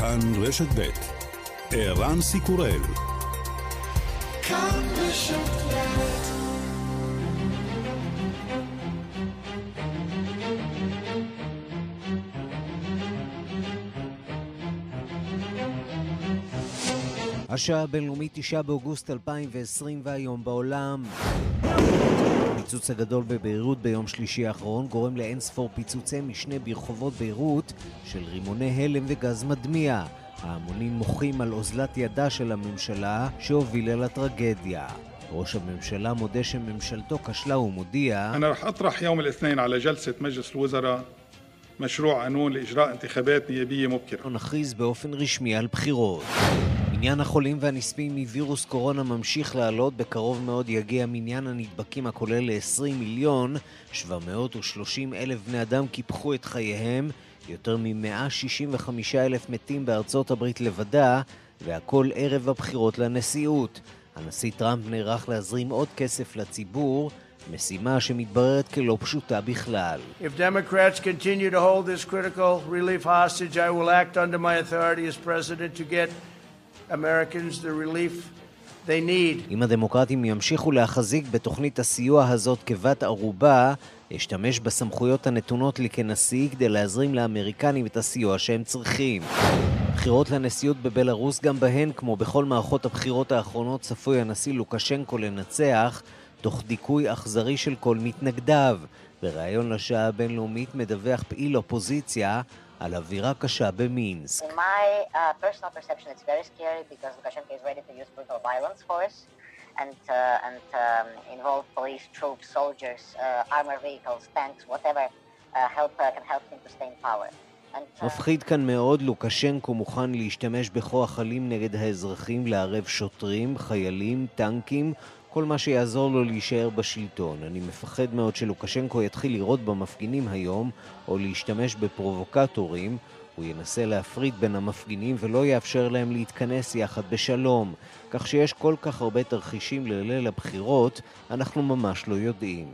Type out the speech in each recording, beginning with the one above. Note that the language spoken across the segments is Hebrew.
כאן רשת ב' ערן סיקורל השעה הבינלאומית 9 באוגוסט 2020 והיום בעולם. הפיצוץ הגדול בביירות ביום שלישי האחרון גורם לאין ספור פיצוצי משנה ברחובות ביירות של רימוני הלם וגז מדמיע. ההמונים מוחים על אוזלת ידה של הממשלה שהובילה לטרגדיה. ראש הממשלה מודה שממשלתו כשלה ומודיע أنا رح أطرح يوم الاثنين على جلسة مجلس الوزراء مشروع قانون لإجراء انتخابات نيابية مبكرة. נכריז באופן רשמי על בחירות. מניין החולים והנספים מווירוס קורונה ממשיך לעלות, בקרוב מאוד יגיע מניין הנדבקים הכולל ל-20 מיליון, 730 אלף בני אדם קיפחו את חייהם, יותר מ-165 אלף מתים בארצות הברית לבדה, והכל ערב הבחירות לנשיאות. הנשיא טראמפ נערך להזרים עוד כסף לציבור, משימה שמתבררת כלא פשוטה בכלל. If Democrats continue to hold this critical relief hostage, I will act under my authority as president to get Americans the relief they need. אם הדמוקרטים ימשיכו להחזיק בתוכנית הסיוע הזאת כבת ערובה, אשתמש בסמכויות הנתונות לי כנשיא כדי להזרים לאמריקנים את הסיוע שהם צריכים. בחירות לנשיאות בבלארוס גם בהן, כמו בכל מערכות הבחירות האחרונות, צפוי הנשיא לוקשנקו לנצח, תוך דיכוי אכזרי של כל מתנגדיו. בריאיון לשעה הבינלאומית מדווח פעיל אופוזיציה על אווירה קשה במינסק. and, uh, and um, involve police, troops, soldiers, uh, armored vehicles, tanks, whatever uh, help, uh, can help him to stay in power. Uh, מפחיד כאן מאוד, לוקשנקו מוכן להשתמש בכוח אלים נגד האזרחים, לערב שוטרים, חיילים, טנקים כל מה שיעזור לו להישאר בשלטון. אני מפחד מאוד שלוקשנקו יתחיל לירות במפגינים היום, או להשתמש בפרובוקטורים. הוא ינסה להפריד בין המפגינים ולא יאפשר להם להתכנס יחד בשלום. כך שיש כל כך הרבה תרחישים לליל הבחירות, אנחנו ממש לא יודעים.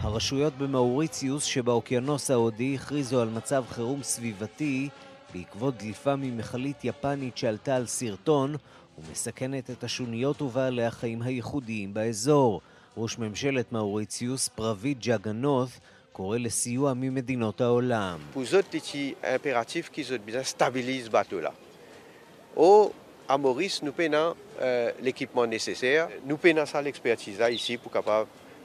הרשויות במאוריציוס שבאוקיינוס ההודי הכריזו על מצב חירום סביבתי בעקבות דליפה ממכלית יפנית שעלתה על סרטון ומסכנת את השוניות ובעלי החיים הייחודיים באזור. ראש ממשלת מאוריציוס, פרביט ג'אגנות, קורא לסיוע ממדינות העולם. à Maurice, nous peinons euh, l'équipement nécessaire. Nous peinons ça l'expertise ici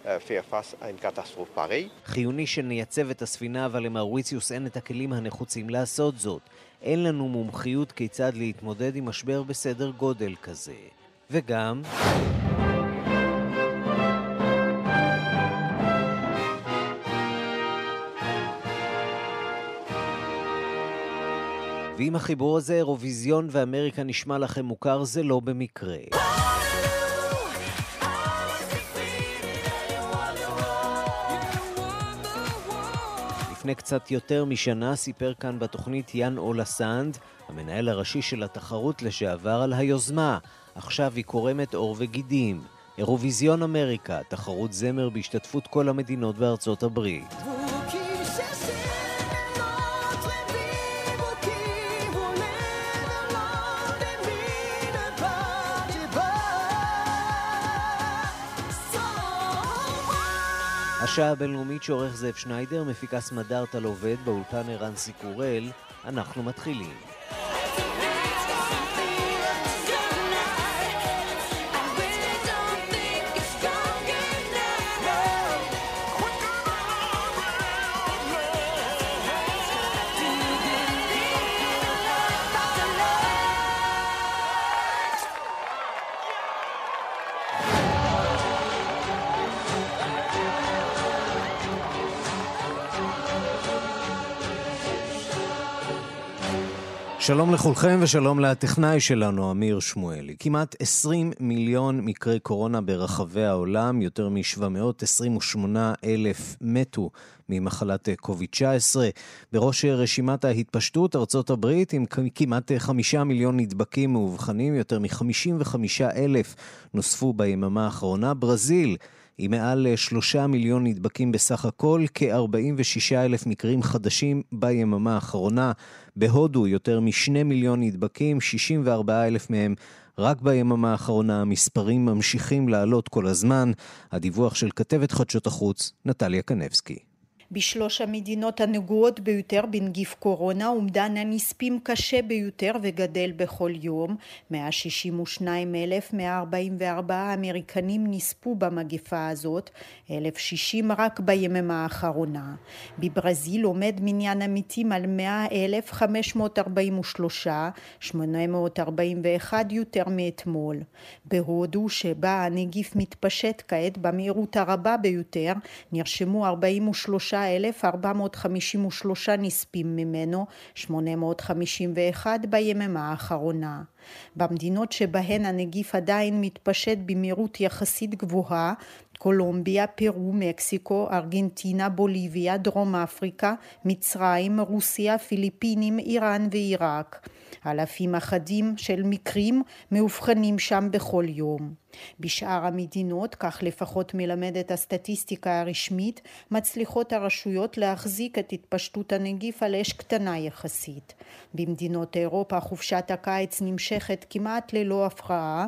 faire face à une catastrophe pareille. חיוני שנייצב את הספינה, אבל למאוריציוס אין את הכלים הנחוצים לעשות זאת. אין לנו מומחיות כיצד להתמודד עם משבר בסדר גודל כזה. וגם... ואם החיבור הזה, אירוויזיון ואמריקה נשמע לכם מוכר, זה לא במקרה. לפני קצת יותר משנה סיפר כאן בתוכנית יאן אולה סנד, המנהל הראשי של התחרות לשעבר, על היוזמה. עכשיו היא קורמת עור וגידים. אירוויזיון אמריקה, תחרות זמר בהשתתפות כל המדינות בארצות הברית. השעה הבינלאומית שעורך זאב שניידר, מפיקה סמדארטה עובד, באולפן ערן סיקורל, אנחנו מתחילים. שלום לכולכם ושלום לטכנאי שלנו, אמיר שמואלי. כמעט 20 מיליון מקרי קורונה ברחבי העולם, יותר מ-728 אלף מתו ממחלת קוביד-19. בראש רשימת ההתפשטות, ארצות הברית עם כמעט 5 מיליון נדבקים מאובחנים, יותר מ-55 אלף נוספו ביממה האחרונה. ברזיל עם מעל שלושה מיליון נדבקים בסך הכל, כ-46 אלף מקרים חדשים ביממה האחרונה. בהודו יותר משני מיליון נדבקים, 64 אלף מהם רק ביממה האחרונה. המספרים ממשיכים לעלות כל הזמן. הדיווח של כתבת חדשות החוץ, נטליה קנבסקי. בשלוש המדינות הנגועות ביותר בנגיף קורונה אומדן הנספים קשה ביותר וגדל בכל יום. 162,144 אמריקנים נספו במגפה הזאת 1,060 רק ביממה האחרונה. בברזיל עומד מניין המתים על 100,543 841 יותר מאתמול. בהודו שבה הנגיף מתפשט כעת במהירות הרבה ביותר נרשמו 43 23,453 נספים ממנו, 851 ביממה האחרונה. במדינות שבהן הנגיף עדיין מתפשט במהירות יחסית גבוהה, קולומביה, פרו, מקסיקו, ארגנטינה, בוליביה, דרום אפריקה, מצרים, רוסיה, פיליפינים, איראן ועיראק. אלפים אחדים של מקרים מאובחנים שם בכל יום. בשאר המדינות, כך לפחות מלמדת הסטטיסטיקה הרשמית, מצליחות הרשויות להחזיק את התפשטות הנגיף על אש קטנה יחסית. במדינות אירופה חופשת הקיץ נמשכת כמעט ללא הפרעה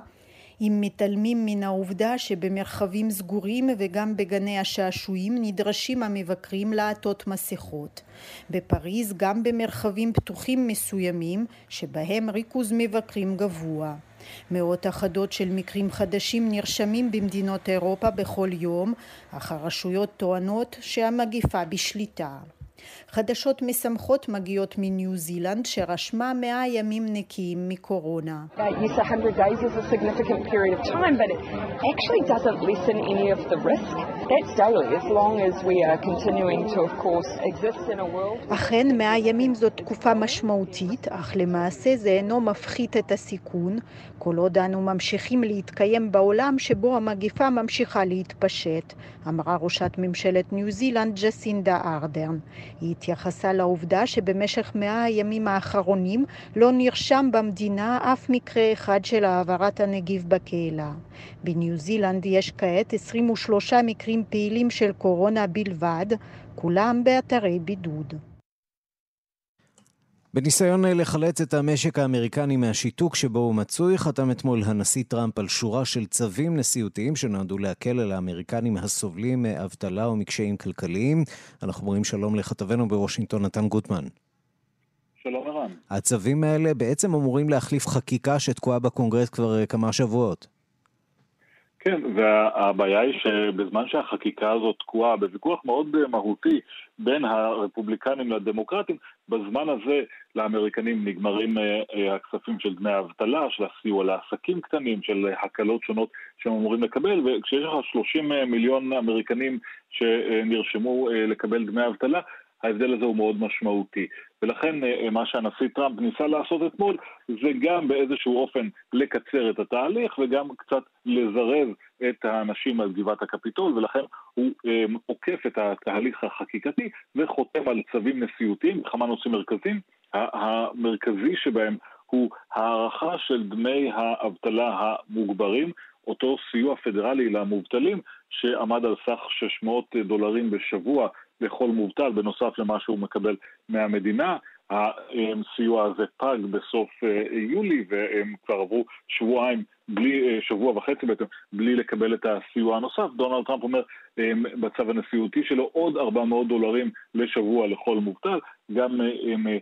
אם מתעלמים מן העובדה שבמרחבים סגורים וגם בגני השעשועים נדרשים המבקרים לעטות מסכות. בפריז גם במרחבים פתוחים מסוימים שבהם ריכוז מבקרים גבוה. מאות אחדות של מקרים חדשים נרשמים במדינות אירופה בכל יום, אך הרשויות טוענות שהמגיפה בשליטה. חדשות משמחות מגיעות מניו זילנד שרשמה מאה ימים נקיים מקורונה. אכן מאה ימים זאת תקופה משמעותית, אך למעשה זה אינו מפחית את הסיכון, כל עוד אנו ממשיכים להתקיים בעולם שבו המגיפה ממשיכה להתפשט, אמרה ראשת ממשלת ניו זילנד ג'סינדה ארדרן. היא התייחסה לעובדה שבמשך מאה הימים האחרונים לא נרשם במדינה אף מקרה אחד של העברת הנגיף בקהילה. בניו זילנד יש כעת 23 מקרים פעילים של קורונה בלבד, כולם באתרי בידוד. בניסיון לחלץ את המשק האמריקני מהשיתוק שבו הוא מצוי, חתם אתמול הנשיא טראמפ על שורה של צווים נשיאותיים שנועדו להקל על האמריקנים הסובלים מאבטלה ומקשיים כלכליים. אנחנו אומרים שלום לכתבנו בוושינגטון, נתן גוטמן. שלום ערן. הצווים האלה בעצם אמורים להחליף חקיקה שתקועה בקונגרס כבר כמה שבועות. כן, והבעיה היא שבזמן שהחקיקה הזאת תקועה בוויכוח מאוד מהותי בין הרפובליקנים לדמוקרטים, בזמן הזה לאמריקנים נגמרים אה, אה, הכספים של דמי האבטלה, של הסיוע לעסקים קטנים, של הקלות שונות שהם אמורים לקבל, וכשיש לך 30 אה, מיליון אמריקנים שנרשמו לקבל דמי אבטלה, ההבדל הזה הוא מאוד משמעותי. ולכן אה, מה שהנשיא טראמפ ניסה לעשות אתמול זה גם באיזשהו אופן לקצר את התהליך וגם קצת לזרז את האנשים על גבעת הקפיטול ולכן הוא אה, עוקף את התהליך החקיקתי וחותם על צווים נשיאותיים בכמה נושאים מרכזיים. המרכזי שבהם הוא הערכה של דמי האבטלה המוגברים, אותו סיוע פדרלי למובטלים שעמד על סך 600 דולרים בשבוע לכל מובטל, בנוסף למה שהוא מקבל מהמדינה. הסיוע הזה פג בסוף אה, יולי והם כבר עברו שבועיים, בלי, אה, שבוע וחצי בעצם, בלי לקבל את הסיוע הנוסף. דונלד טראמפ אומר בצו הנשיאותי שלו עוד 400 דולרים לשבוע לכל מובטל, גם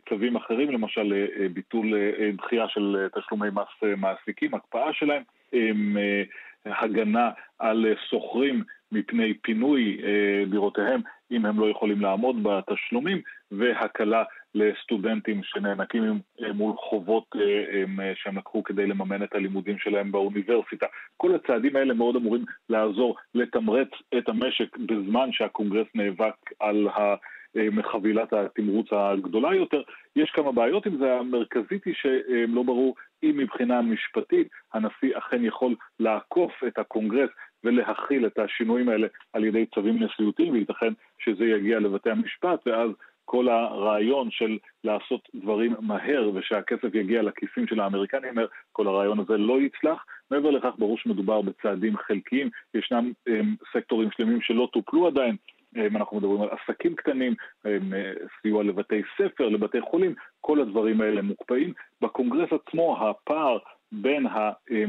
צווים אחרים, למשל ביטול דחייה של תשלומי מס מעסיקים, הקפאה שלהם, הגנה על שוכרים מפני פינוי דירותיהם אם הם לא יכולים לעמוד בתשלומים, והקלה לסטודנטים שנאנקים מול חובות אה, שהם לקחו כדי לממן את הלימודים שלהם באוניברסיטה. כל הצעדים האלה מאוד אמורים לעזור לתמרץ את המשק בזמן שהקונגרס נאבק על ה... מחבילת התמרוץ הגדולה יותר. יש כמה בעיות עם זה, המרכזית היא שלא ברור אם מבחינה משפטית הנשיא אכן יכול לעקוף את הקונגרס ולהכיל את השינויים האלה על ידי צווים נשיאותיים, וייתכן שזה יגיע לבתי המשפט, ואז כל הרעיון של לעשות דברים מהר ושהכסף יגיע לכיסים של האמריקנים, כל הרעיון הזה לא יצלח, מעבר לכך, ברור שמדובר בצעדים חלקיים, ישנם סקטורים שלמים שלא טופלו עדיין, אנחנו מדברים על עסקים קטנים, סיוע לבתי ספר, לבתי חולים, כל הדברים האלה מוקפאים. בקונגרס עצמו הפער בין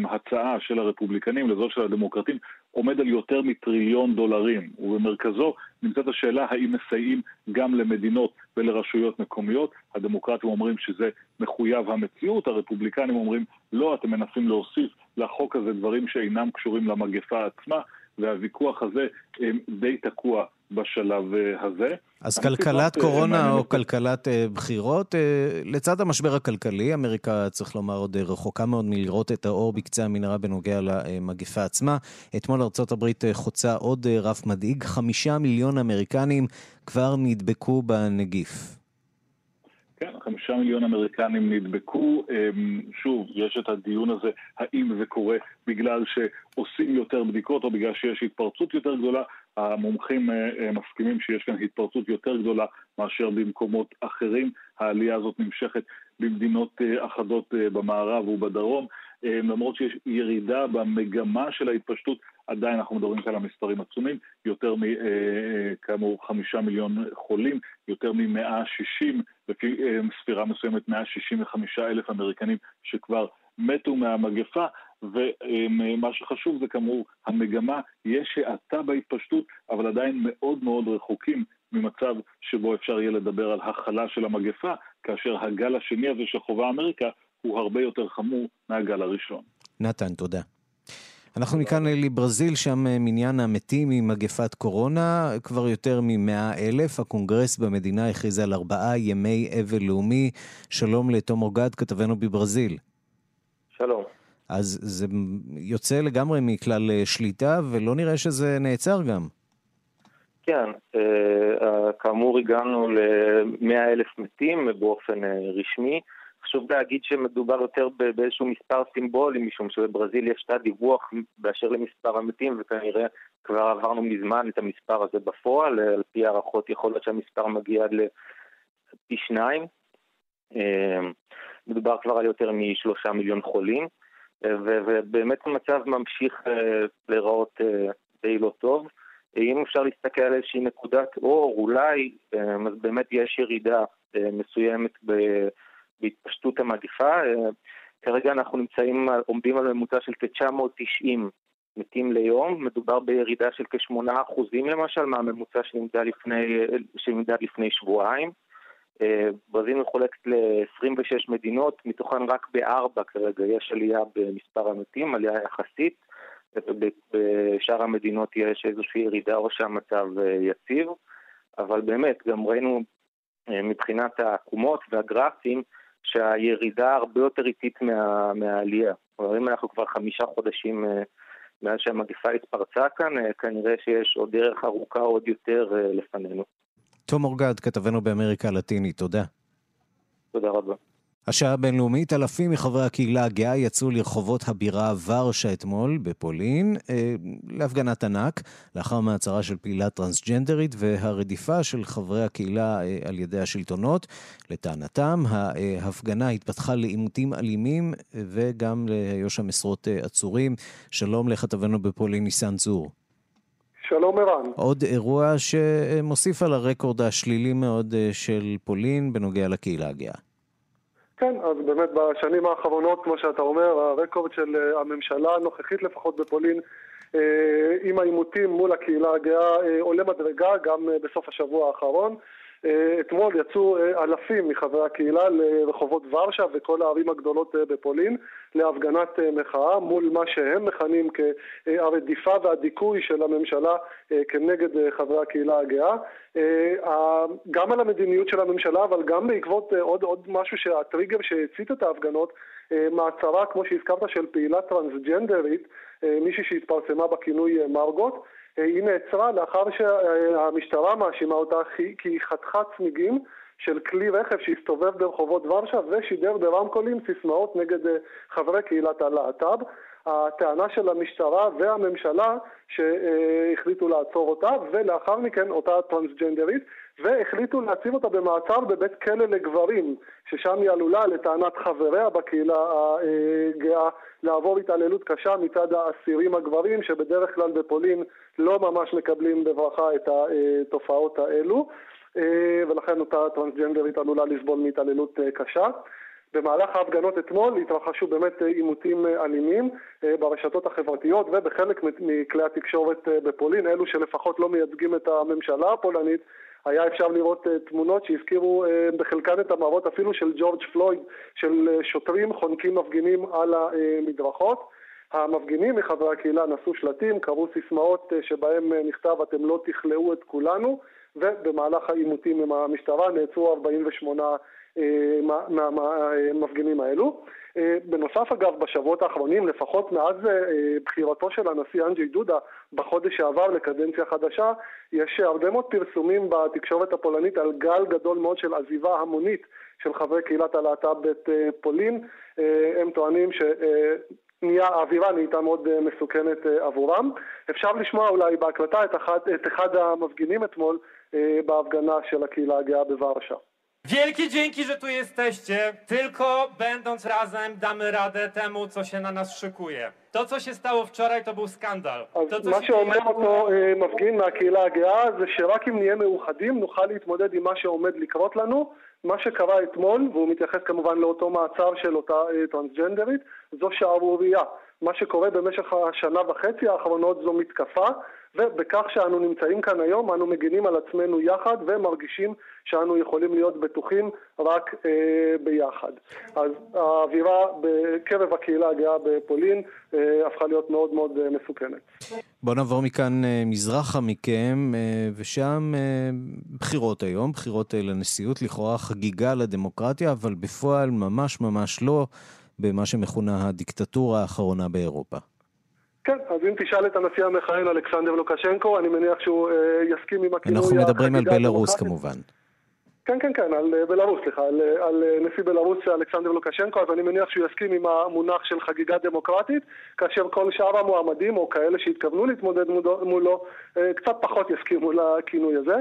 ההצעה של הרפובליקנים לזו של הדמוקרטים עומד על יותר מטריליון דולרים, ובמרכזו נמצאת השאלה האם מסייעים גם למדינות ולרשויות מקומיות. הדמוקרטים אומרים שזה מחויב המציאות, הרפובליקנים אומרים לא, אתם מנסים להוסיף לחוק הזה דברים שאינם קשורים למגפה עצמה, והוויכוח הזה די תקוע בשלב אה, הזה. אז כלכלת קורונה או כלכלת אה, בחירות, אה, לצד המשבר הכלכלי, אמריקה, צריך לומר, עוד רחוקה מאוד מלראות את האור בקצה המנהרה בנוגע למגפה עצמה. אתמול ארה"ב חוצה עוד רף מדאיג, חמישה מיליון אמריקנים כבר נדבקו בנגיף. כן, חמישה מיליון אמריקנים נדבקו. אמ, שוב, יש את הדיון הזה, האם זה קורה בגלל שעושים יותר בדיקות או בגלל שיש התפרצות יותר גדולה. המומחים אה, אה, מסכימים שיש כאן התפרצות יותר גדולה מאשר במקומות אחרים. העלייה הזאת נמשכת במדינות אה, אחדות במערב ובדרום. למרות שיש ירידה במגמה של ההתפשטות, עדיין אנחנו מדברים כאן על מספרים עצומים, יותר מכאמור חמישה מיליון חולים, יותר מ-160, לפי ספירה מסוימת 165 אלף אמריקנים שכבר מתו מהמגפה, ומה שחשוב זה כאמור המגמה, יש האטה בהתפשטות, אבל עדיין מאוד מאוד רחוקים ממצב שבו אפשר יהיה לדבר על הכלה של המגפה, כאשר הגל השני הזה שחווה אמריקה הוא הרבה יותר חמור מהגל הראשון. נתן, תודה. אנחנו מכאן לברזיל, שם אה, מניין המתים ממגפת קורונה, כבר יותר מ-100 אלף. הקונגרס במדינה הכריז על ארבעה ימי אבל לאומי. שלום לתום אורגד, כתבנו בברזיל. שלום. אז זה יוצא לגמרי מכלל אה, שליטה, ולא נראה שזה נעצר גם. כן, אה, כאמור הגענו ל-100 אלף מתים באופן רשמי. חשוב להגיד שמדובר יותר באיזשהו מספר סימבולי, משום שבברזיל יש תא דיווח באשר למספר המתים, וכנראה כבר עברנו מזמן את המספר הזה בפועל, על פי הערכות יכול להיות שהמספר מגיע עד לפי שניים. אמ, מדובר כבר על יותר משלושה מיליון חולים, ובאמת המצב ממשיך אה, להיראות אה, די לא טוב. אם אפשר להסתכל על איזושהי נקודת אור, אולי, אז באמת יש ירידה אה, מסוימת ב... בהתפשטות המגיפה. אה, כרגע אנחנו נמצאים, עומדים על ממוצע של כ-990 מתים ליום, מדובר בירידה של כ-8% למשל מהממוצע שנמדד לפני, לפני שבועיים. אה, ברזיל מחולקת ל-26 מדינות, מתוכן רק בארבע כרגע יש עלייה במספר המתים, עלייה יחסית, ובשאר המדינות יש איזושהי ירידה או שהמצב אה, יציב, אבל באמת, גם ראינו מבחינת העקומות והגרפים, שהירידה הרבה יותר איטית מה, מהעלייה. כלומר, אם אנחנו כבר חמישה חודשים אה, מאז שהמגפה התפרצה כאן, אה, כנראה שיש עוד דרך ארוכה עוד יותר אה, לפנינו. תום אורגד, כתבנו באמריקה הלטינית, תודה. תודה רבה. השעה הבינלאומית, אלפים מחברי הקהילה הגאה יצאו לרחובות הבירה ורשה אתמול בפולין אה, להפגנת ענק, לאחר מעצרה של פעילה טרנסג'נדרית והרדיפה של חברי הקהילה אה, על ידי השלטונות. לטענתם, ההפגנה התפתחה לעימותים אלימים וגם היו שם עשרות אה, עצורים. שלום לכתבנו בפולין, ניסן צור. שלום ערן. עוד אירוע שמוסיף על הרקורד השלילי מאוד אה, של פולין בנוגע לקהילה הגאה. כן, אז באמת בשנים האחרונות, כמו שאתה אומר, הרקורד של אה, הממשלה הנוכחית לפחות בפולין אה, עם העימותים מול הקהילה הגאה אה, עולה מדרגה גם בסוף השבוע האחרון. אה, אתמול יצאו אה, אלפים מחברי הקהילה לרחובות ורשה וכל הערים הגדולות אה, בפולין להפגנת מחאה מול מה שהם מכנים כהרדיפה והדיכוי של הממשלה כנגד חברי הקהילה הגאה. גם על המדיניות של הממשלה אבל גם בעקבות עוד, עוד משהו שהטריגר שהצית את ההפגנות מעצרה כמו שהזכרת של פעילה טרנסג'נדרית מישהי שהתפרסמה בכינוי מרגוט היא נעצרה לאחר שהמשטרה מאשימה אותה כי היא חתכה צמיגים של כלי רכב שהסתובב ברחובות ורשה ושידר ברמקולים סיסמאות נגד אה, חברי קהילת הלהט"ב. הטענה של המשטרה והממשלה שהחליטו לעצור אותה ולאחר מכן אותה טרנסג'נדרית והחליטו להציב אותה במעצר בבית כלא לגברים, ששם היא עלולה, לטענת חבריה בקהילה הגאה, לעבור התעללות קשה מצד האסירים הגברים, שבדרך כלל בפולין לא ממש מקבלים בברכה את התופעות האלו, ולכן אותה טרנסג'נדרית עלולה לסבול מהתעללות קשה. במהלך ההפגנות אתמול התרחשו באמת עימותים אלימים ברשתות החברתיות ובחלק מכלי התקשורת בפולין, אלו שלפחות לא מייצגים את הממשלה הפולנית, היה אפשר לראות תמונות שהזכירו בחלקן את המראות אפילו של ג'ורג' פלויד, של שוטרים חונקים מפגינים על המדרכות. המפגינים מחברי הקהילה נשאו שלטים, קראו סיסמאות שבהם נכתב אתם לא תכלאו את כולנו, ובמהלך העימותים עם המשטרה נעצרו 48 מהמפגינים האלו. בנוסף אגב, בשבועות האחרונים, לפחות מאז בחירתו של הנשיא אנג'י דודה בחודש שעבר לקדנציה חדשה, יש הרבה מאוד פרסומים בתקשורת הפולנית על גל גדול מאוד של עזיבה המונית של חברי קהילת הלהט"ב בפולין. הם טוענים ש... נהיה, האווירה נהייתה מאוד מסוכנת עבורם. אפשר לשמוע אולי בהקלטה את אחד, את אחד המפגינים אתמול בהפגנה של הקהילה הגאה בוורשה. Wielkie dzięki, że tu jesteście. Tylko będąc razem damy radę temu, co się na nas szykuje. To, co się stało wczoraj, to był skandal. אז מה שאומר אותו מפגין מהקהילה הגאה זה שרק אם נהיה מאוחדים נוכל להתמודד עם מה שעומד לקרות לנו. מה שקרה אתמול, והוא מתייחס כמובן לאותו מעצר של אותה טרנסג'נדרית, זו שערורייה. מה שקורה במשך השנה וחצי האחרונות זו מתקפה, ובכך שאנו נמצאים כאן היום, אנו מגינים על עצמנו יחד ומרגישים שאנו יכולים להיות בטוחים רק אה, ביחד. אז האווירה בקרב הקהילה הגאה בפולין אה, הפכה להיות מאוד מאוד אה, מסוכנת. בואו נעבור מכאן אה, מזרחה מכם, אה, ושם אה, בחירות היום, בחירות אה, לנשיאות, לכאורה חגיגה לדמוקרטיה, אבל בפועל ממש ממש לא. במה שמכונה הדיקטטורה האחרונה באירופה. כן, אז אם תשאל את הנשיא המכהן אלכסנדר לוקשנקו, אני מניח שהוא אה, יסכים עם הכינוי אנחנו מדברים על בלארוס כמובן. כן, כן, כן, על בלארוס, סליחה, על, על נשיא בלארוס אלכסנדר לוקשנקו, אז אני מניח שהוא יסכים עם המונח של חגיגה דמוקרטית, כאשר כל שאר המועמדים, או כאלה שהתכוונו להתמודד מולו, קצת פחות יסכימו לכינוי הזה.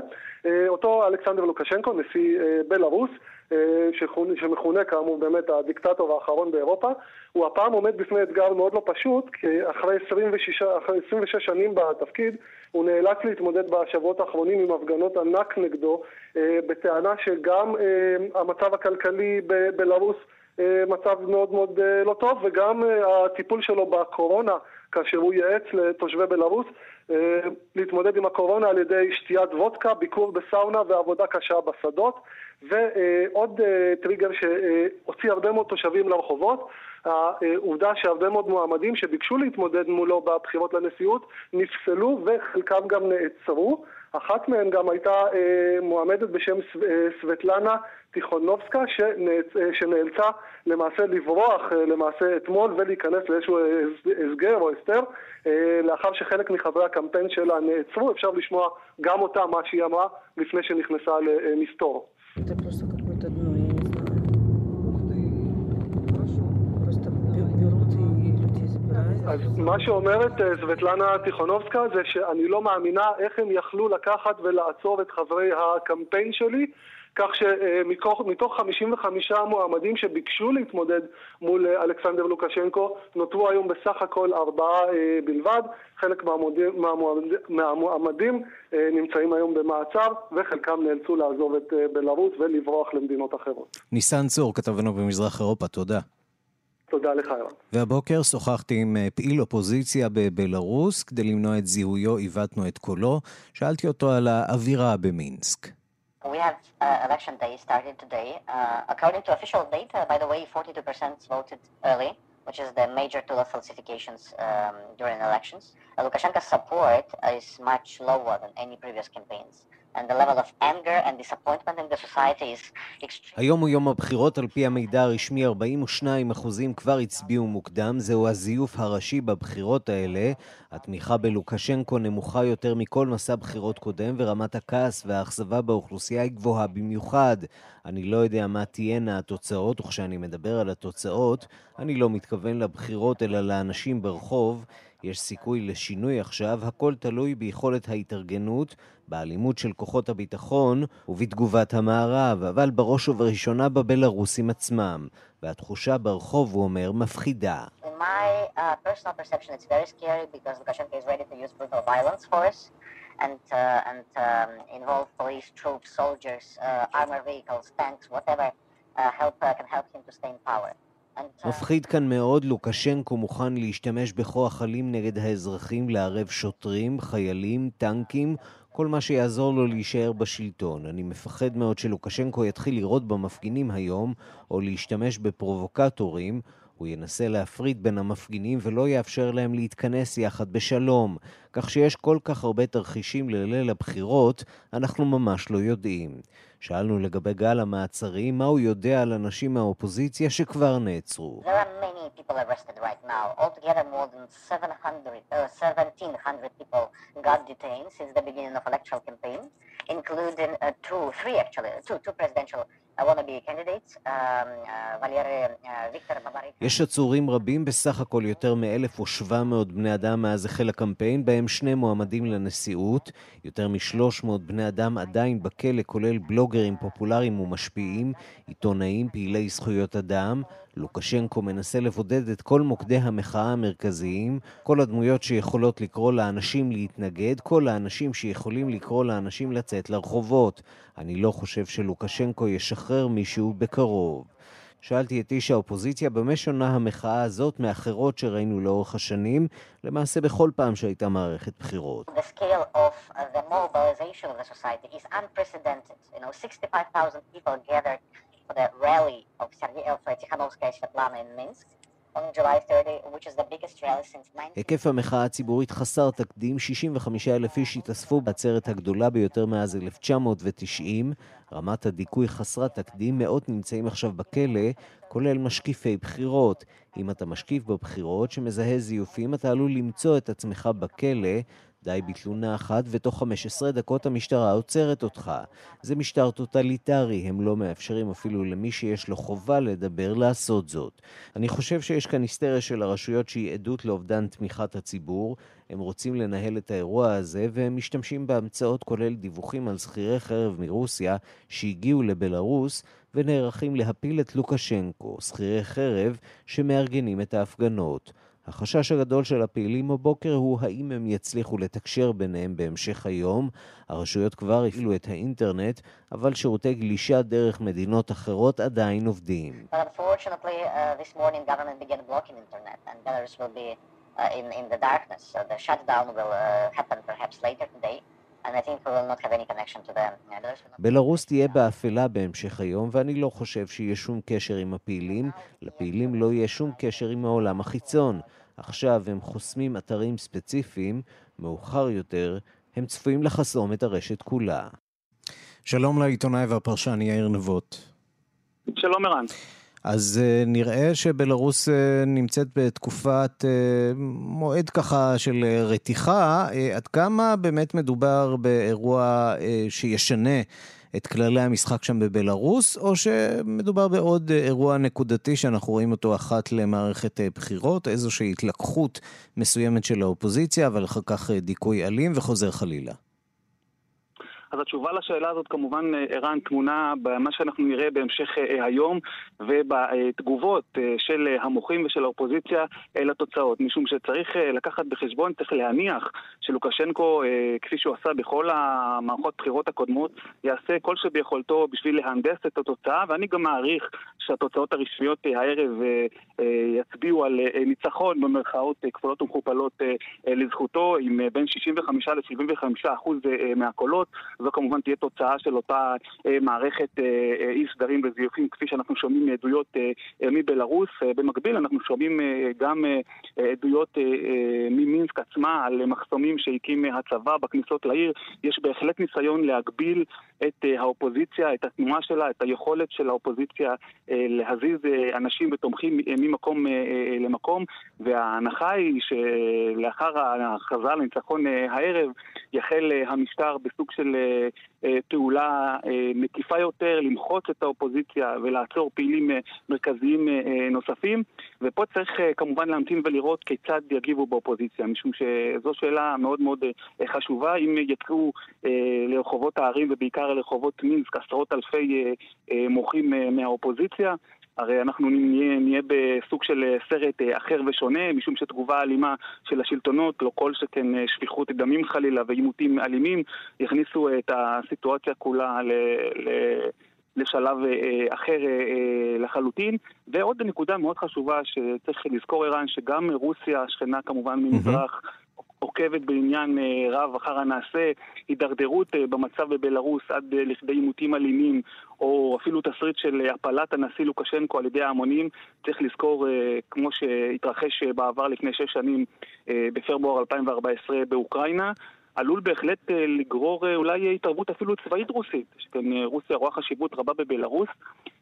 אותו אלכסנדר לוקשנקו, נשיא בלארוס, שמכונה כאמור באמת הדיקטטור האחרון באירופה, הוא הפעם עומד בפני אתגר מאוד לא פשוט, כי אחרי 26, אחרי 26 שנים בתפקיד, הוא נאלץ להתמודד בשבועות האחרונים עם הפגנות ענק נגדו, בטענה שגם המצב הכלכלי בבלארוס מצב מאוד מאוד לא טוב, וגם הטיפול שלו בקורונה, כאשר הוא ייעץ לתושבי בלארוס להתמודד עם הקורונה על ידי שתיית וודקה, ביקור בסאונה ועבודה קשה בשדות. ועוד טריגר שהוציא הרבה מאוד תושבים לרחובות, העובדה שהרבה מאוד מועמדים שביקשו להתמודד מולו בבחירות לנשיאות נפסלו וחלקם גם נעצרו. אחת מהן גם הייתה מועמדת בשם סבטלנה טיכונובסקה שנאצ... שנאלצה למעשה לברוח למעשה אתמול ולהיכנס לאיזשהו הסגר או הסתר לאחר שחלק מחברי הקמפיין שלה נעצרו, אפשר לשמוע גם אותה מה שהיא אמרה לפני שנכנסה למסתור. אז מה שאומרת סבטלנה טיכונובסקה זה שאני לא מאמינה איך הם יכלו לקחת ולעצור את חברי הקמפיין שלי כך שמתוך 55 מועמדים שביקשו להתמודד מול אלכסנדר לוקשנקו, נותרו היום בסך הכל ארבעה בלבד. חלק מהמועמדים נמצאים היום במעצר, וחלקם נאלצו לעזוב את בלרוס ולברוח למדינות אחרות. ניסן צור, כתבנו במזרח אירופה, תודה. תודה לך, ירון. והבוקר שוחחתי עם פעיל אופוזיציה בבלארוס, כדי למנוע את זיהויו עיוותנו את קולו. שאלתי אותו על האווירה במינסק. We have uh, election day started today. Uh, according to official data, by the way, 42% voted early, which is the major tool of falsifications um, during elections. Uh, Lukashenko's support is much lower than any previous campaigns. היום הוא יום הבחירות, על פי המידע הרשמי 42% כבר הצביעו מוקדם, זהו הזיוף הראשי בבחירות האלה. התמיכה בלוקשנקו נמוכה יותר מכל מסע בחירות קודם, ורמת הכעס והאכזבה באוכלוסייה היא גבוהה במיוחד. אני לא יודע מה תהיינה התוצאות, וכשאני מדבר על התוצאות, אני לא מתכוון לבחירות אלא לאנשים ברחוב. יש סיכוי לשינוי עכשיו, הכל תלוי ביכולת ההתארגנות, באלימות של כוחות הביטחון ובתגובת המערב, אבל בראש ובראשונה בבלארוסים עצמם. והתחושה ברחוב, הוא אומר, מפחידה. uh, help, uh. מפחיד כאן מאוד, לוקשנקו מוכן להשתמש בכוח אלים נגד האזרחים, לערב שוטרים, חיילים, טנקים, כל מה שיעזור לו להישאר בשלטון. אני מפחד מאוד שלוקשנקו יתחיל לירות במפגינים היום, או להשתמש בפרובוקטורים. הוא ינסה להפריד בין המפגינים ולא יאפשר להם להתכנס יחד בשלום. כך שיש כל כך הרבה תרחישים לליל הבחירות, אנחנו ממש לא יודעים. שאלנו לגבי גל המעצרים, מה הוא יודע על אנשים מהאופוזיציה שכבר נעצרו. people arrested right now. Altogether, more than 700, uh, 1,700 people got detained since the beginning of electoral campaign, including uh, two, three actually, two, two presidential יש עצורים רבים, בסך הכל יותר מ-1,700 בני אדם מאז החל הקמפיין, בהם שני מועמדים לנשיאות, יותר מ-300 בני אדם עדיין בכלא, כולל בלוגרים פופולריים ומשפיעים, עיתונאים, פעילי זכויות אדם. לוקשנקו מנסה לבודד את כל מוקדי המחאה המרכזיים, כל הדמויות שיכולות לקרוא לאנשים להתנגד, כל האנשים שיכולים לקרוא לאנשים לצאת לרחובות. אני לא חושב שלוקשנקו ישחרר מישהו בקרוב. שאלתי את איש האופוזיציה במה שונה המחאה הזאת מאחרות שראינו לאורך השנים, למעשה בכל פעם שהייתה מערכת בחירות. for the rally of Sergei Tikhanovskaya Svetlana in Minsk. היקף המחאה הציבורית חסר תקדים, 65 אלף איש התאספו בעצרת הגדולה ביותר מאז 1990. רמת הדיכוי חסרת תקדים, מאות נמצאים עכשיו בכלא, כולל משקיפי בחירות. אם אתה משקיף בבחירות שמזהה זיופים, אתה עלול למצוא את עצמך בכלא. די בתלונה אחת, ותוך 15 דקות המשטרה עוצרת אותך. זה משטר טוטליטרי, הם לא מאפשרים אפילו למי שיש לו חובה לדבר לעשות זאת. אני חושב שיש כאן היסטריה של הרשויות שהיא עדות לאובדן תמיכת הציבור. הם רוצים לנהל את האירוע הזה, והם משתמשים בהמצאות כולל דיווחים על שכירי חרב מרוסיה שהגיעו לבלארוס, ונערכים להפיל את לוקשנקו, שכירי חרב שמארגנים את ההפגנות. החשש הגדול של הפעילים בבוקר הוא האם הם יצליחו לתקשר ביניהם בהמשך היום. הרשויות כבר הפעילו את האינטרנט, אבל שירותי גלישה דרך מדינות אחרות עדיין עובדים. בלרוס תהיה באפלה בהמשך היום, ואני לא חושב שיהיה שום קשר עם הפעילים. לפעילים לא יהיה שום קשר עם העולם החיצון. עכשיו הם חוסמים אתרים ספציפיים, מאוחר יותר הם צפויים לחסום את הרשת כולה. שלום לעיתונאי והפרשן יאיר נבות. שלום ערן. אז uh, נראה שבלרוס uh, נמצאת בתקופת uh, מועד ככה של רתיחה. עד כמה באמת מדובר באירוע שישנה את כללי המשחק שם בבלארוס, או שמדובר בעוד אה, אירוע נקודתי שאנחנו רואים אותו אחת למערכת אה, בחירות, איזושהי התלקחות מסוימת של האופוזיציה, אבל אחר כך אה, דיכוי אלים וחוזר חלילה. אז התשובה לשאלה הזאת כמובן, אה, ערן, טמונה במה שאנחנו נראה בהמשך אה, היום ובתגובות אה, של המוחים ושל האופוזיציה לתוצאות. משום שצריך לקחת בחשבון, צריך להניח שלוקשנקו, כפי שהוא עשה בכל המערכות בחירות הקודמות, יעשה כל שביכולתו בשביל להנדס את התוצאה, ואני גם מעריך שהתוצאות הרשמיות הערב יצביעו על ניצחון במרכאות כפולות ומכופלות לזכותו, עם בין 65 ל-75 אחוז מהקולות. זו כמובן תהיה תוצאה של אותה אה, מערכת אה, אה, אי סדרים וזיופים כפי שאנחנו שומעים מעדויות מבלארוס. במקביל אנחנו שומעים גם עדויות ממינסק עצמה על מחסומים שהקים הצבא בכניסות לעיר. יש בהחלט ניסיון להגביל את האופוזיציה, את התנועה שלה, את היכולת של האופוזיציה להזיז אנשים ותומכים ממקום למקום, וההנחה היא שלאחר ההכרזה על הניצחון הערב יחל המשטר בסוג של פעולה מקיפה יותר, למחוץ את האופוזיציה ולעצור פעילים מרכזיים נוספים, ופה צריך כמובן להמתין ולראות כיצד יגיבו באופוזיציה, משום שזו שאלה מאוד מאוד חשובה, אם יצאו לרחובות הערים ובעיקר לרחובות מינסק עשרות אלפי מוחים מהאופוזיציה, הרי אנחנו נהיה, נהיה בסוג של סרט אחר ושונה, משום שתגובה אלימה של השלטונות, לא כל שכן שפיכות דמים חלילה ועימותים אלימים, יכניסו את הסיטואציה כולה ל... ל לשלב אחר לחלוטין. ועוד נקודה מאוד חשובה שצריך לזכור ערן, שגם רוסיה, השכנה כמובן ממזרח, עוקבת בעניין רב אחר הנעשה, הידרדרות במצב בבלארוס עד לכדי עימותים אלימים, או אפילו תסריט של הפלת הנשיא לוקשנקו על ידי ההמונים. צריך לזכור, כמו שהתרחש בעבר לפני שש שנים, בפברואר 2014 באוקראינה. עלול בהחלט לגרור אולי התערבות אפילו צבאית רוסית, שכן רוסיה רואה חשיבות רבה בבלארוס,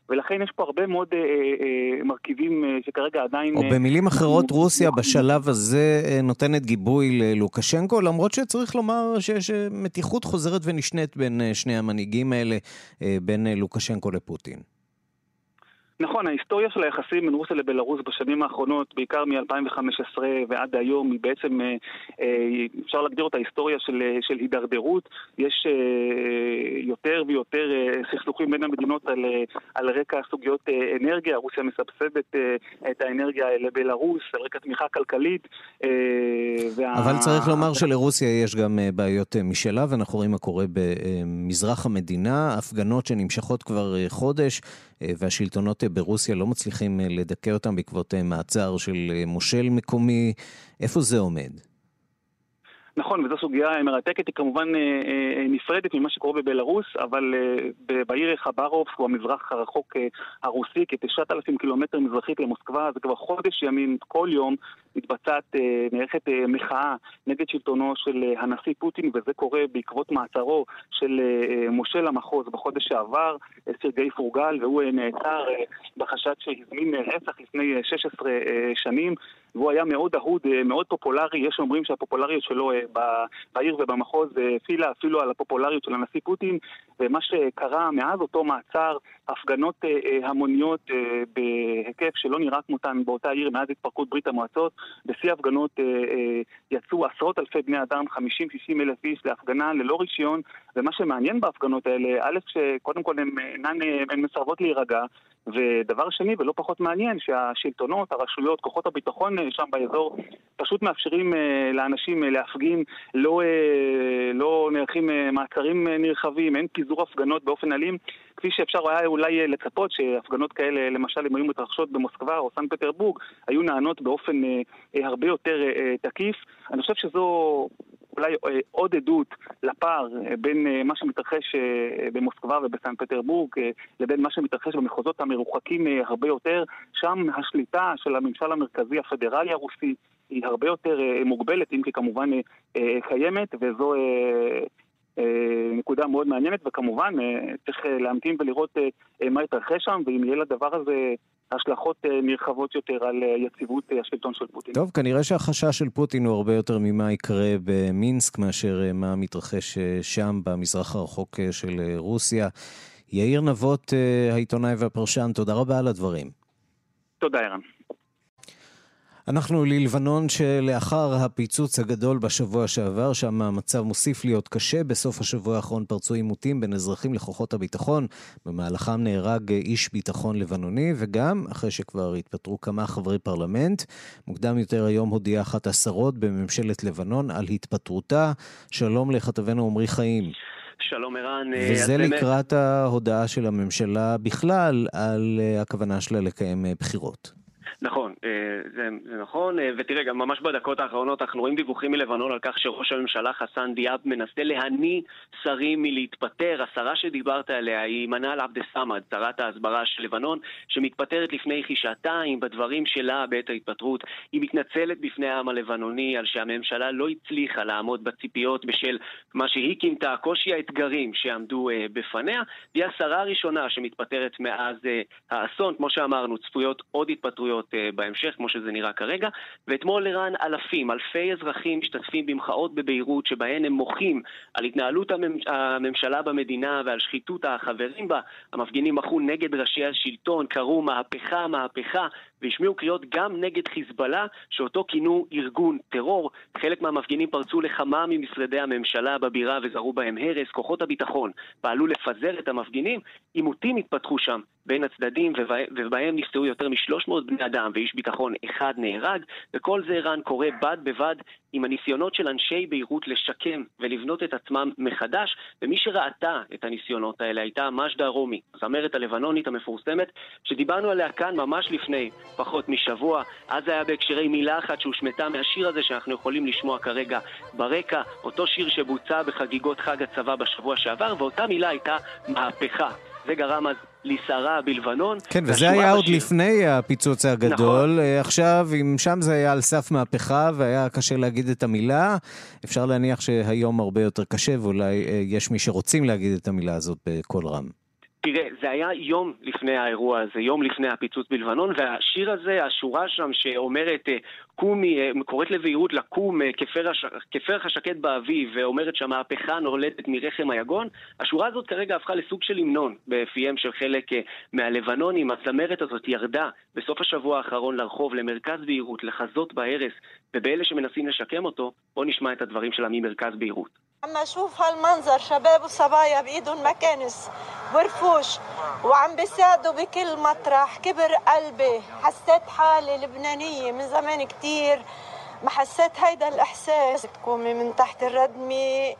ולכן יש פה הרבה מאוד אה, אה, מרכיבים אה, שכרגע עדיין... או במילים אחרות, רוסיה בשלב הזה נותנת גיבוי ללוקשנקו, למרות שצריך לומר שיש מתיחות חוזרת ונשנית בין שני המנהיגים האלה, בין לוקשנקו לפוטין. נכון, ההיסטוריה של היחסים בין רוסיה לבלארוס בשנים האחרונות, בעיקר מ-2015 ועד היום, היא בעצם, אפשר להגדיר אותה היסטוריה של, של הידרדרות. יש יותר ויותר סכסוכים בין המדינות על, על רקע סוגיות אנרגיה. רוסיה מסבסדת את האנרגיה לבלארוס על רקע תמיכה כלכלית. וה... אבל צריך לומר שלרוסיה יש גם בעיות משלה, ואנחנו רואים מה קורה במזרח המדינה, הפגנות שנמשכות כבר חודש. והשלטונות ברוסיה לא מצליחים לדכא אותם בעקבות מעצר של מושל מקומי. איפה זה עומד? נכון, וזו סוגיה מרתקת, היא כמובן נפרדת ממה שקורה בבלארוס, אבל בעיר חברוף, הוא המזרח הרחוק הרוסי, כ-9,000 קילומטר מזרחית למוסקבה, זה כבר חודש ימים, כל יום מתבצעת, נערכת מחאה נגד שלטונו של הנשיא פוטין, וזה קורה בעקבות מעצרו של מושל המחוז בחודש שעבר, סרגי פורגל, והוא נעצר בחשד שהזמין רצח לפני 16 שנים, והוא היה מאוד אהוד, מאוד פופולרי, יש אומרים שהפופולריות שלו בעיר ובמחוז הפעילה אפילו על הפופולריות של הנשיא פוטין, ומה שקרה מאז אותו מעצר, הפגנות המוניות בהיקף שלא נראה כמותן באותה עיר מאז התפרקות ברית המועצות, בשיא הפגנות יצאו עשרות אלפי בני אדם, 50-60 אלף איש להפגנה ללא רישיון, ומה שמעניין בהפגנות האלה, א', שקודם כל הן מסרבות להירגע, ודבר שני, ולא פחות מעניין, שהשלטונות, הרשויות, כוחות הביטחון שם באזור, פשוט מאפשרים לאנשים להפגין, לא, לא נערכים מעצרים נרחבים, אין פיזור הפגנות באופן אלים, כפי שאפשר היה אולי לצפות שהפגנות כאלה, למשל אם היו מתרחשות במוסקבה או סן פטרבורג, היו נענות באופן הרבה יותר תקיף. אני חושב שזו אולי עוד עדות לפער בין מה שמתרחש במוסקבה ובסן פטרבורג לבין מה שמתרחש במחוזות המרוחקים הרבה יותר. שם השליטה של הממשל המרכזי הפדרלי הרוסי היא הרבה יותר מוגבלת, אם כי כמובן קיימת, וזו נקודה מאוד מעניינת, וכמובן צריך להמתין ולראות מה יתרחש שם, ואם יהיה לדבר הזה השלכות נרחבות יותר על יציבות השלטון של פוטין. טוב, כנראה שהחשש של פוטין הוא הרבה יותר ממה יקרה במינסק מאשר מה מתרחש שם במזרח הרחוק של רוסיה. יאיר נבות, העיתונאי והפרשן, תודה רבה על הדברים. תודה, ערן. אנחנו ללבנון שלאחר הפיצוץ הגדול בשבוע שעבר, שם המצב מוסיף להיות קשה. בסוף השבוע האחרון פרצו עימותים בין אזרחים לכוחות הביטחון. במהלכם נהרג איש ביטחון לבנוני, וגם, אחרי שכבר התפטרו כמה חברי פרלמנט, מוקדם יותר היום הודיעה אחת השרות בממשלת לבנון על התפטרותה. שלום לכתבנו עמרי חיים. שלום ערן. וזה לקראת ההודעה של הממשלה בכלל על הכוונה שלה לקיים בחירות. נכון, אה, זה, זה נכון, אה, ותראה, גם ממש בדקות האחרונות אנחנו רואים דיווחים מלבנון על כך שראש הממשלה חסן דיאב מנסה להניא שרים מלהתפטר. השרה שדיברת עליה היא מנאל עבד סמד, שרת ההסברה של לבנון, שמתפטרת לפני כשעתיים בדברים שלה בעת ההתפטרות. היא מתנצלת בפני העם הלבנוני על שהממשלה לא הצליחה לעמוד בציפיות בשל מה שהיא כינתה קושי האתגרים שעמדו uh, בפניה. היא השרה הראשונה שמתפטרת מאז האסון, כמו שאמרנו, צפויות עוד התפטרויות uh, בהמשך, כמו שזה נראה כרגע. ואתמול ערן אלפים, אלפי אזרחים משתתפים במחאות בביירות שבהן הם מוחים על התנהלות הממשלה במדינה ועל שחיתות החברים בה. המפגינים מחו נגד ראשי השלטון, קראו מהפכה, מהפכה, והשמיעו קריאות גם נגד חיזבאללה, שאותו כינו ארגון טרור. חלק מהמפגינים פרצו לכמה ממשרדי הממשלה בבירה וזרו בהם הרס. כוחות הביטחון פעלו לפזר את המפגינים. עימותים התפתחו שם בין הצדדים, ובהם נפצעו יותר מ-300 בני אדם, ואיש ביטחון אחד נהרג, וכל זה, ערן, קורה בד בבד עם הניסיונות של אנשי ביירות לשקם ולבנות את עצמם מחדש, ומי שראתה את הניסיונות האלה הייתה מג'דה רומי, הזמרת הלבנונית המפורסמת, שדיברנו עליה כאן ממש לפני פחות משבוע. אז היה בהקשרי מילה אחת שהושמטה מהשיר הזה שאנחנו יכולים לשמוע כרגע ברקע, אותו שיר שבוצע בחגיגות חג הצבא בשבוע שעבר, ואותה מילה הייתה מהפכה. זה גרם אז לסערה בלבנון. כן, וזה היה עוד בשיר. לפני הפיצוץ הגדול. נכון. אה, עכשיו, אם שם זה היה על סף מהפכה והיה קשה להגיד את המילה, אפשר להניח שהיום הרבה יותר קשה, ואולי אה, יש מי שרוצים להגיד את המילה הזאת בקול רם. תראה, זה היה יום לפני האירוע הזה, יום לפני הפיצוץ בלבנון, והשיר הזה, השורה שם שאומרת, אה, קומי, אה, קוראת לבהירות לקום אה, כפרח השקט באביב, ואומרת שהמהפכה נולדת מרחם היגון, השורה הזאת כרגע הפכה לסוג של המנון בפיהם של חלק מהלבנונים. הצמרת הזאת ירדה בסוף השבוע האחרון לרחוב, למרכז בהירות, לחזות בהרס, ובאלה שמנסים לשקם אותו, בואו נשמע את הדברים שלה ממרכז בהירות. عم اشوف هالمنظر شباب وصبايا بايدهم مكانس ورفوش وعم بيساعدوا بكل مطرح كبر قلبي حسيت حالي لبنانية من زمان كتير ما حسيت هيدا الإحساس تقومي من تحت الردمة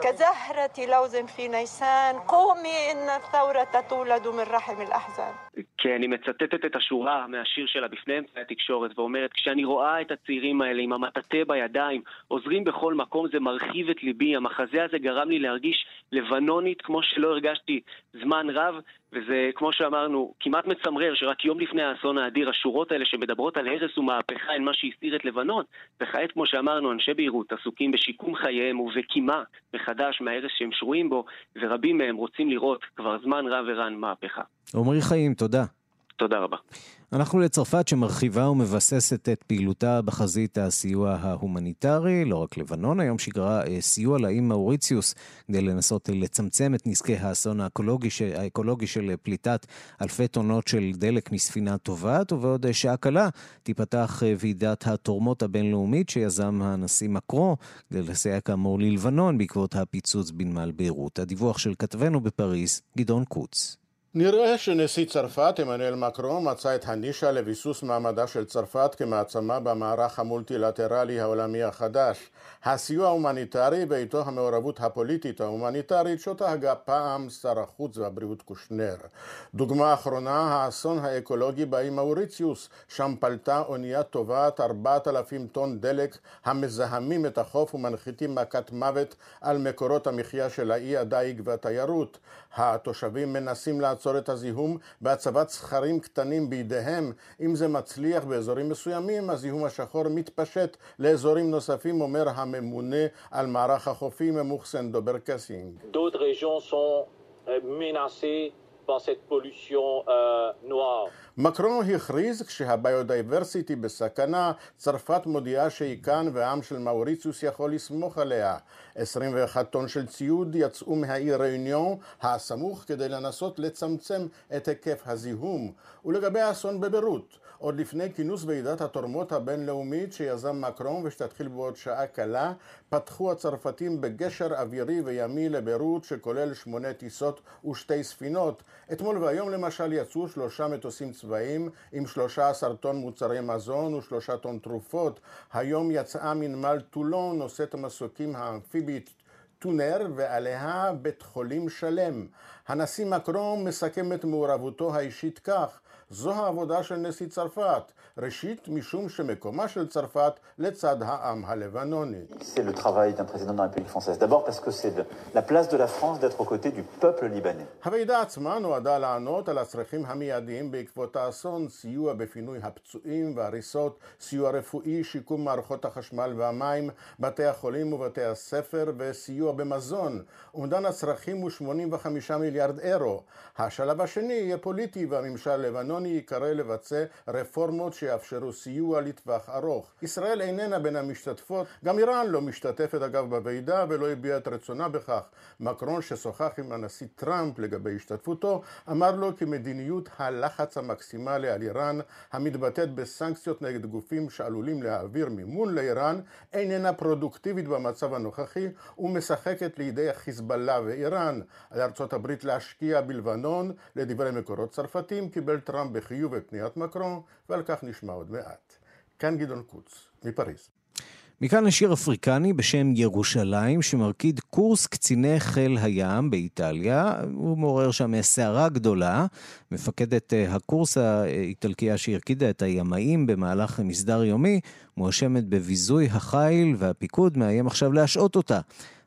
كزهرة لوز في نيسان قومي إن الثورة تولد من رحم الأحزان כי אני מצטטת את השורה מהשיר שלה בפני אמצעי התקשורת ואומרת כשאני רואה את הצעירים האלה עם המטאטה בידיים עוזרים בכל מקום זה מרחיב את ליבי. המחזה הזה גרם לי להרגיש לבנונית כמו שלא הרגשתי זמן רב וזה כמו שאמרנו כמעט מצמרר שרק יום לפני האסון האדיר השורות האלה שמדברות על הרס ומהפכה הן מה שהסתיר את לבנון. וכעת כמו שאמרנו אנשי ביירות עסוקים בשיקום חייהם ובקימה מחדש מההרס שהם שרויים בו ורבים מהם רוצים לראות כבר זמן רב ערן מהפכה עמרי חיים, תודה. תודה רבה. אנחנו לצרפת שמרחיבה ומבססת את פעילותה בחזית הסיוע ההומניטרי, לא רק לבנון, היום שיגרה אה, סיוע לאיים מאוריציוס כדי לנסות לצמצם את נזקי האסון האקולוגי, האקולוגי של פליטת אלפי טונות של דלק מספינה טובעת, ובעוד אה, שעה קלה תיפתח אה, ועידת התורמות הבינלאומית שיזם הנשיא מקרו כדי לסייע כאמור ללבנון בעקבות הפיצוץ בנמל ביירות. הדיווח של כתבנו בפריז, גדעון קוץ. נראה שנשיא צרפת, עמנואל מקרון, מצא את הנישה לביסוס מעמדה של צרפת כמעצמה במערך המולטילטרלי העולמי החדש. הסיוע ההומניטרי ואיתו המעורבות הפוליטית ההומניטרית שאותה הגה פעם שר החוץ והבריאות קושנר. דוגמה אחרונה, האסון האקולוגי באי מאוריציוס, שם פלטה אונייה טובעת 4,000 טון דלק המזהמים את החוף ומנחיתים מכת מוות על מקורות המחיה של האי, הדייג והתיירות. התושבים מנסים לעצור את הזיהום בהצבת סכרים קטנים בידיהם. אם זה מצליח באזורים מסוימים, הזיהום השחור מתפשט לאזורים נוספים, אומר הממונה על מערך החופים מוחסן דובר קסינג. par cette pollution euh, noire. מקרון הכריז כשה biodiversity בסכנה, צרפת מודיעה שהיא כאן והעם של מאוריציוס יכול לסמוך עליה. 21 טון של ציוד יצאו מהעיר ריוניון הסמוך כדי לנסות לצמצם את היקף הזיהום. ולגבי האסון בביירות, עוד לפני כינוס ועידת התורמות הבינלאומית שיזם מקרון ושתתחיל בעוד שעה קלה, פתחו הצרפתים בגשר אווירי וימי לביירות שכולל שמונה טיסות ושתי ספינות. אתמול והיום למשל יצאו שלושה מטוסים צבאיים עם שלושה עשר טון מוצרי מזון ושלושה טון תרופות. היום יצאה מנמל טולון נושאת המסוקים האמפיבית טונר ועליה בית חולים שלם. הנשיא מקרון מסכם את מעורבותו האישית כך זו העבודה של נשיא צרפת. ראשית, משום שמקומה של צרפת לצד העם הלבנוני. C'est le travail d'un président de la République française. D'abord parce que c'est la place de la France d'être aux côtés du peuple libanais. הוועידה עצמה נועדה לענות על הצרכים המיידיים בעקבות האסון, סיוע בפינוי הפצועים והריסות, סיוע רפואי, שיקום מערכות החשמל והמים, בתי החולים ובתי הספר וסיוע במזון. אומדן הצרכים הוא 85 מיליארד אירו. השלב השני יהיה פוליטי והממשל הלבנוני ייקרא לבצע רפורמות שיאפשרו סיוע לטווח ארוך. ישראל איננה בין המשתתפות, גם איראן לא משתתפת אגב בוועידה ולא הביעה את רצונה בכך. מקרון ששוחח עם הנשיא טראמפ לגבי השתתפותו, אמר לו כי מדיניות הלחץ המקסימלי על איראן, המתבטאת בסנקציות נגד גופים שעלולים להעביר מימון לאיראן, איננה פרודוקטיבית במצב הנוכחי ומשחקת לידי החיזבאללה ואיראן. על ארצות הברית להשקיע בלבנון, לדברי מקורות צרפתים, קיבל טראמפ בחיוב את פניית מקרון, ועל כך נשמע עוד מעט. כאן גדעון קוץ, מפריז. מכאן לשיר אפריקני בשם ירושלים, שמרכיד קורס קציני חיל הים באיטליה. הוא מעורר שם סערה גדולה. מפקדת אה, הקורס האיטלקייה שהרקידה את הימאים במהלך מסדר יומי, מואשמת בביזוי החיל, והפיקוד מאיים עכשיו להשעות אותה.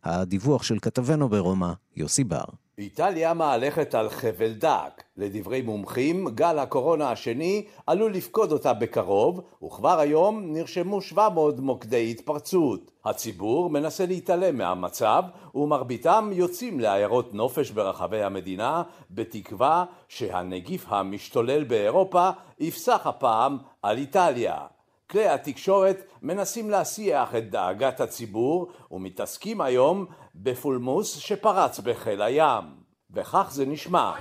הדיווח של כתבנו ברומא, יוסי בר. איטליה מהלכת על חבל דק. לדברי מומחים, גל הקורונה השני עלול לפקוד אותה בקרוב, וכבר היום נרשמו 700 מוקדי התפרצות. הציבור מנסה להתעלם מהמצב, ומרביתם יוצאים לעיירות נופש ברחבי המדינה, בתקווה שהנגיף המשתולל באירופה יפסח הפעם על איטליה. כלי התקשורת מנסים להסיח את דאגת הציבור ומתעסקים היום בפולמוס שפרץ בחיל הים. וכך זה נשמע.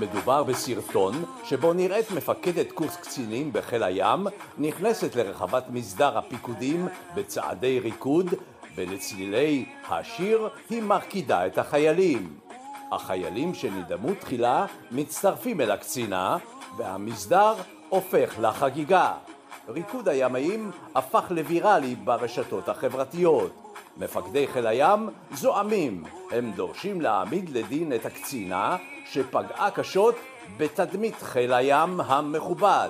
מדובר בסרטון שבו נראית מפקדת קורס קצינים בחיל הים נכנסת לרחבת מסדר הפיקודים בצעדי ריקוד ולצלילי השיר היא מרקידה את החיילים. החיילים שנדהמו תחילה מצטרפים אל הקצינה והמסדר הופך לחגיגה. ריקוד הימאים הפך לוויראלי ברשתות החברתיות. מפקדי חיל הים זועמים, הם דורשים להעמיד לדין את הקצינה שפגעה קשות בתדמית חיל הים המכובד.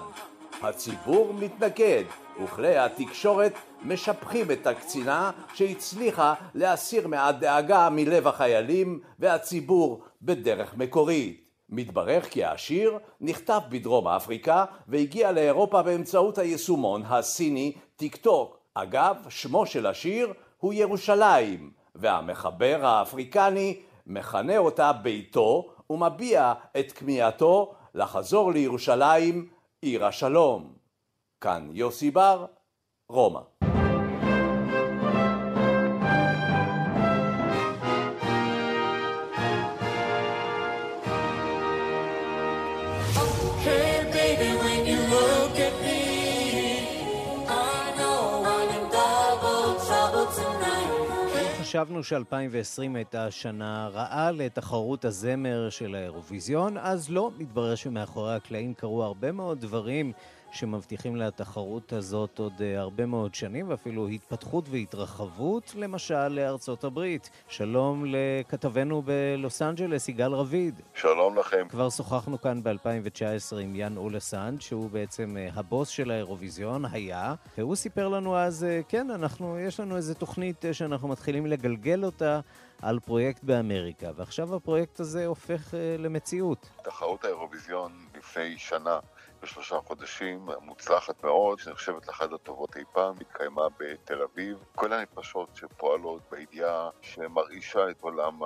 הציבור מתנגד, וכלי התקשורת משבחים את הקצינה שהצליחה להסיר מעט דאגה מלב החיילים והציבור בדרך מקורית. מתברר כי השיר נכתב בדרום אפריקה והגיע לאירופה באמצעות היישומון הסיני טיק טוק. אגב, שמו של השיר הוא ירושלים, והמחבר האפריקני מכנה אותה ביתו ומביע את כמיהתו לחזור לירושלים עיר השלום. כאן יוסי בר, רומא. חשבנו ש-2020 הייתה שנה רעה לתחרות הזמר של האירוויזיון, אז לא, מתברר שמאחורי הקלעים קרו הרבה מאוד דברים שמבטיחים לתחרות הזאת עוד אה, הרבה מאוד שנים, ואפילו התפתחות והתרחבות, למשל לארצות הברית. שלום לכתבנו בלוס אנג'לס, יגאל רביד. שלום לכם. כבר שוחחנו כאן ב-2019 עם יאן אולסנד, שהוא בעצם אה, הבוס של האירוויזיון, היה, והוא סיפר לנו אז, אה, כן, אנחנו, יש לנו איזו תוכנית שאנחנו מתחילים לגלגל אותה. על פרויקט באמריקה, ועכשיו הפרויקט הזה הופך למציאות. תחרות האירוויזיון לפני שנה בשלושה חודשים, מוצלחת מאוד, שנחשבת לאחת הטובות אי פעם, התקיימה בתל אביב. כל הנפשות שפועלות בידיעה שמרעישה את עולם,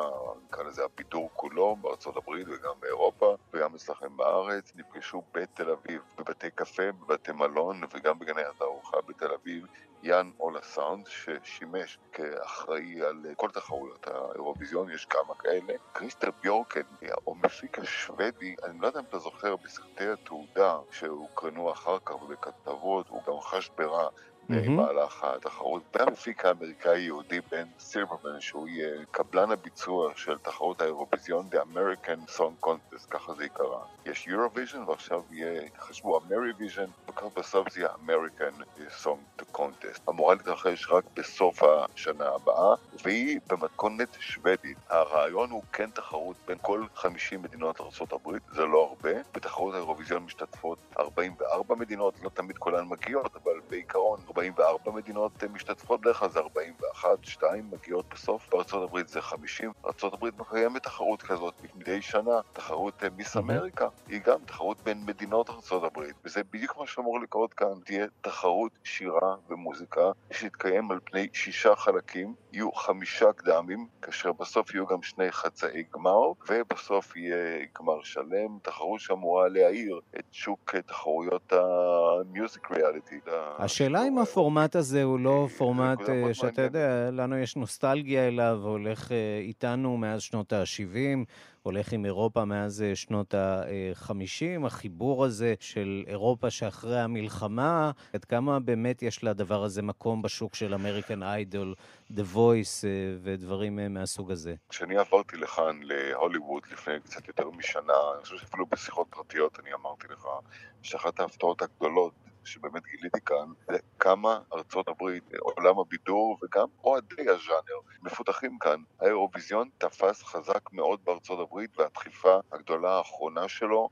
נקרא לזה הבידור כולו, בארצות הברית וגם באירופה, וגם אצלכם בארץ, נפגשו בתל אביב, בבתי קפה, בבתי מלון וגם בגני התערוכה בתל אביב, יון אולה סאנד, ששימש כאחראי על כל תחרויות האירוויזיון, יש כמה כאלה. כריסטר ביורקמן, המפיק השוודי, אני לא יודע אם אתה זוכר, בסרטי התעודה שהוקרנו אחר כך בכתבות, הוא גם חש ברע במהלך התחרות. והמפיק האמריקאי יהודי בן סילברמן, שהוא יהיה קבלן הביצוע של תחרות האירוויזיון, The American Song Contest, ככה זה יקרה. יש Eurovision ועכשיו יהיה, חשבו Amerivision, וכך בסוף זה יהיה American Song Contest. אמורה להתרחש רק בסוף השנה הבאה, והיא במתכונת שוודית. הרעיון הוא כן תחרות בין כל 50 מדינות ארה"ב, זה לא הרבה. בתחרות האירוויזיון משתתפות 44 מדינות, לא תמיד כולן מגיעות, אבל בעיקרון 44 מדינות משתתפות, בדרך כלל זה 41, 2 מגיעות בסוף, בארצות הברית זה 50. ארצות הברית מקיימת תחרות כזאת מדי שנה, תחרות מיס אמריקה, היא גם תחרות בין מדינות ארצות הברית, וזה בדיוק מה שאמור לקרות כאן, תהיה תחרות שירה ומוזיקה שתתקיים על פני שישה חלקים, יהיו חמישה קדמים, כאשר בסוף יהיו גם שני חצאי גמר, ובסוף יהיה גמר שלם, תחרות שאמורה להאיר את שוק תחרויות המיוזיק ריאליטי. השאלה אם הפורמט הזה הוא לא פורמט שאתה יודע, לנו יש נוסטלגיה אליו, הולך איתנו מאז שנות ה-70. הולך עם אירופה מאז שנות ה-50, החיבור הזה של אירופה שאחרי המלחמה, עד כמה באמת יש לדבר הזה מקום בשוק של אמריקן איידול, The Voice ודברים מהסוג הזה? כשאני עברתי לכאן, להוליווד, לפני קצת יותר משנה, אני חושב שאפילו בשיחות פרטיות אני אמרתי לך, שאחת ההפתעות הגדולות שבאמת גיליתי כאן, זה כמה ארצות הברית, עולם הבידור וגם אוהדי הז'אנר מפותחים כאן. האירוויזיון תפס חזק מאוד בארצות הברית והדחיפה הגדולה האחרונה שלו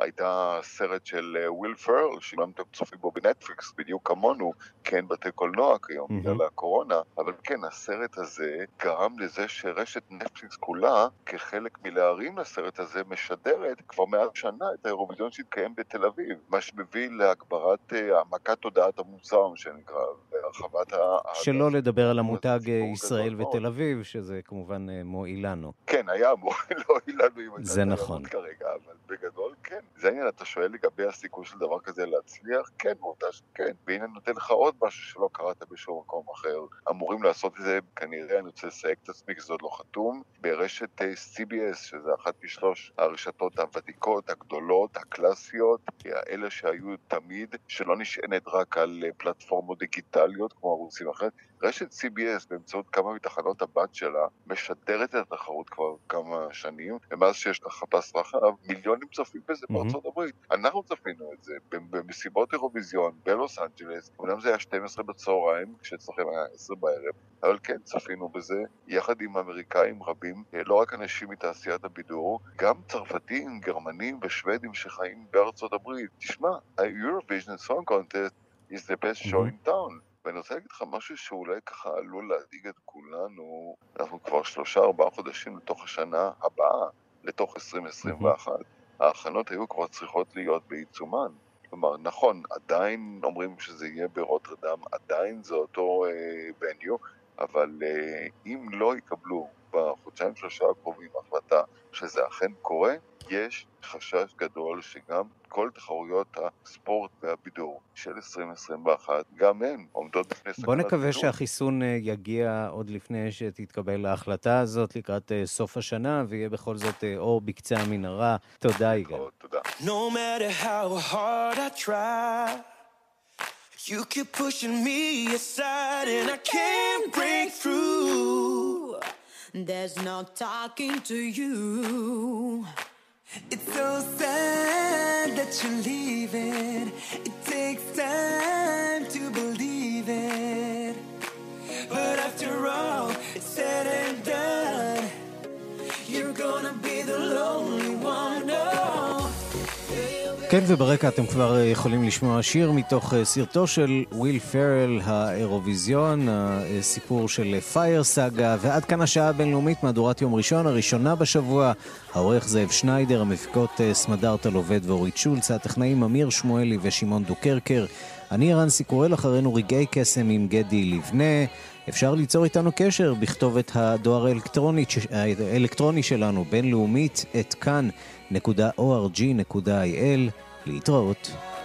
הייתה סרט של וויל פרל, שגם אתם צופים בו בנטפליקס, בדיוק כמונו, כי אין בתי קולנוע כיום mm-hmm. בגלל הקורונה, אבל כן, הסרט הזה גרם לזה שרשת נטפליקס כולה, כחלק מלהרים לסרט הזה, משדרת כבר מעל שנה את האירוויזיון שהתקיים בתל אביב, מה שמביא להגברת העמקת תודעת המוצר, מה שנקרא, והרחבת ה... שלא לדבר על המותג ישראל ותל אביב, שזה כמובן מועיל לנו. כן, היה מועיל לנו אם זה נכון. כרגע, אבל בגדול כן. זה העניין, אתה שואל לגבי הסיכוי של דבר כזה להצליח? כן, באותה שכן. והנה אני נותן לך עוד משהו שלא קראת בשום מקום אחר. אמורים לעשות את זה, כנראה, אני רוצה לסייג את עצמי, כי זה עוד לא חתום, ברשת CBS, שזה אחת משלוש הרשתות הוותיקות, הגדולות, הקלאסיות, אלה שהיו תמיד, שלא נשענת רק על פלטפורמות דיגיטליות כמו ערוצים אחרים. רשת CBS באמצעות כמה מתחנות הבת שלה משדרת את התחרות כבר כמה שנים, ומאז שיש לה חפש רחב, מיליונים צופים בזה mm-hmm. בארצות הברית. אנחנו צפינו את זה במסיבות אירוויזיון בלוס אנג'לס, אמנם זה היה 12 בצהריים, כשאצלכם היה 10 בערב, אבל כן צפינו בזה, יחד עם אמריקאים רבים, לא רק אנשים מתעשיית הבידור, גם צרפתים, גרמנים ושוודים שחיים בארצות הברית. תשמע, ה-Eurovision Song Contest is the best show in town. ואני רוצה להגיד לך משהו שאולי ככה עלול להדאיג את כולנו, אנחנו כבר שלושה ארבעה חודשים לתוך השנה הבאה, לתוך 2021. ההכנות היו כבר צריכות להיות בעיצומן. כלומר, נכון, עדיין אומרים שזה יהיה ברוטרדם, עדיין זה אותו וניו, אה, אבל אה, אם לא יקבלו בחודשיים שלושה הקרובים החלטה שזה אכן קורה, יש חשש גדול שגם כל תחרויות הספורט והבידור של 2021, גם הן עומדות בפני סכנת בוא נקווה בידור. שהחיסון יגיע עוד לפני שתתקבל ההחלטה הזאת לקראת סוף השנה, ויהיה בכל זאת אור בקצה המנהרה. תודה, יגאל. תודה. No matter how hard I try You keep pushing me aside and I can't break through There's no talking to you It's so sad that you're leaving. It takes time to believe it. כן, וברקע אתם כבר יכולים לשמוע שיר מתוך סרטו של וויל פרל, האירוויזיון, הסיפור של Fire Saga, ועד כאן השעה הבינלאומית, מהדורת יום ראשון, הראשונה בשבוע, העורך זאב שניידר, המפיקות סמדארטה לובד ואורית שולץ, הטכנאים אמיר שמואלי ושמעון דוקרקר. אני רנסי קורל אחרינו רגעי קסם עם גדי לבנה. אפשר ליצור איתנו קשר בכתובת הדואר האלקטרוני שלנו, בינלאומית, את כאן. www.org.il להתראות.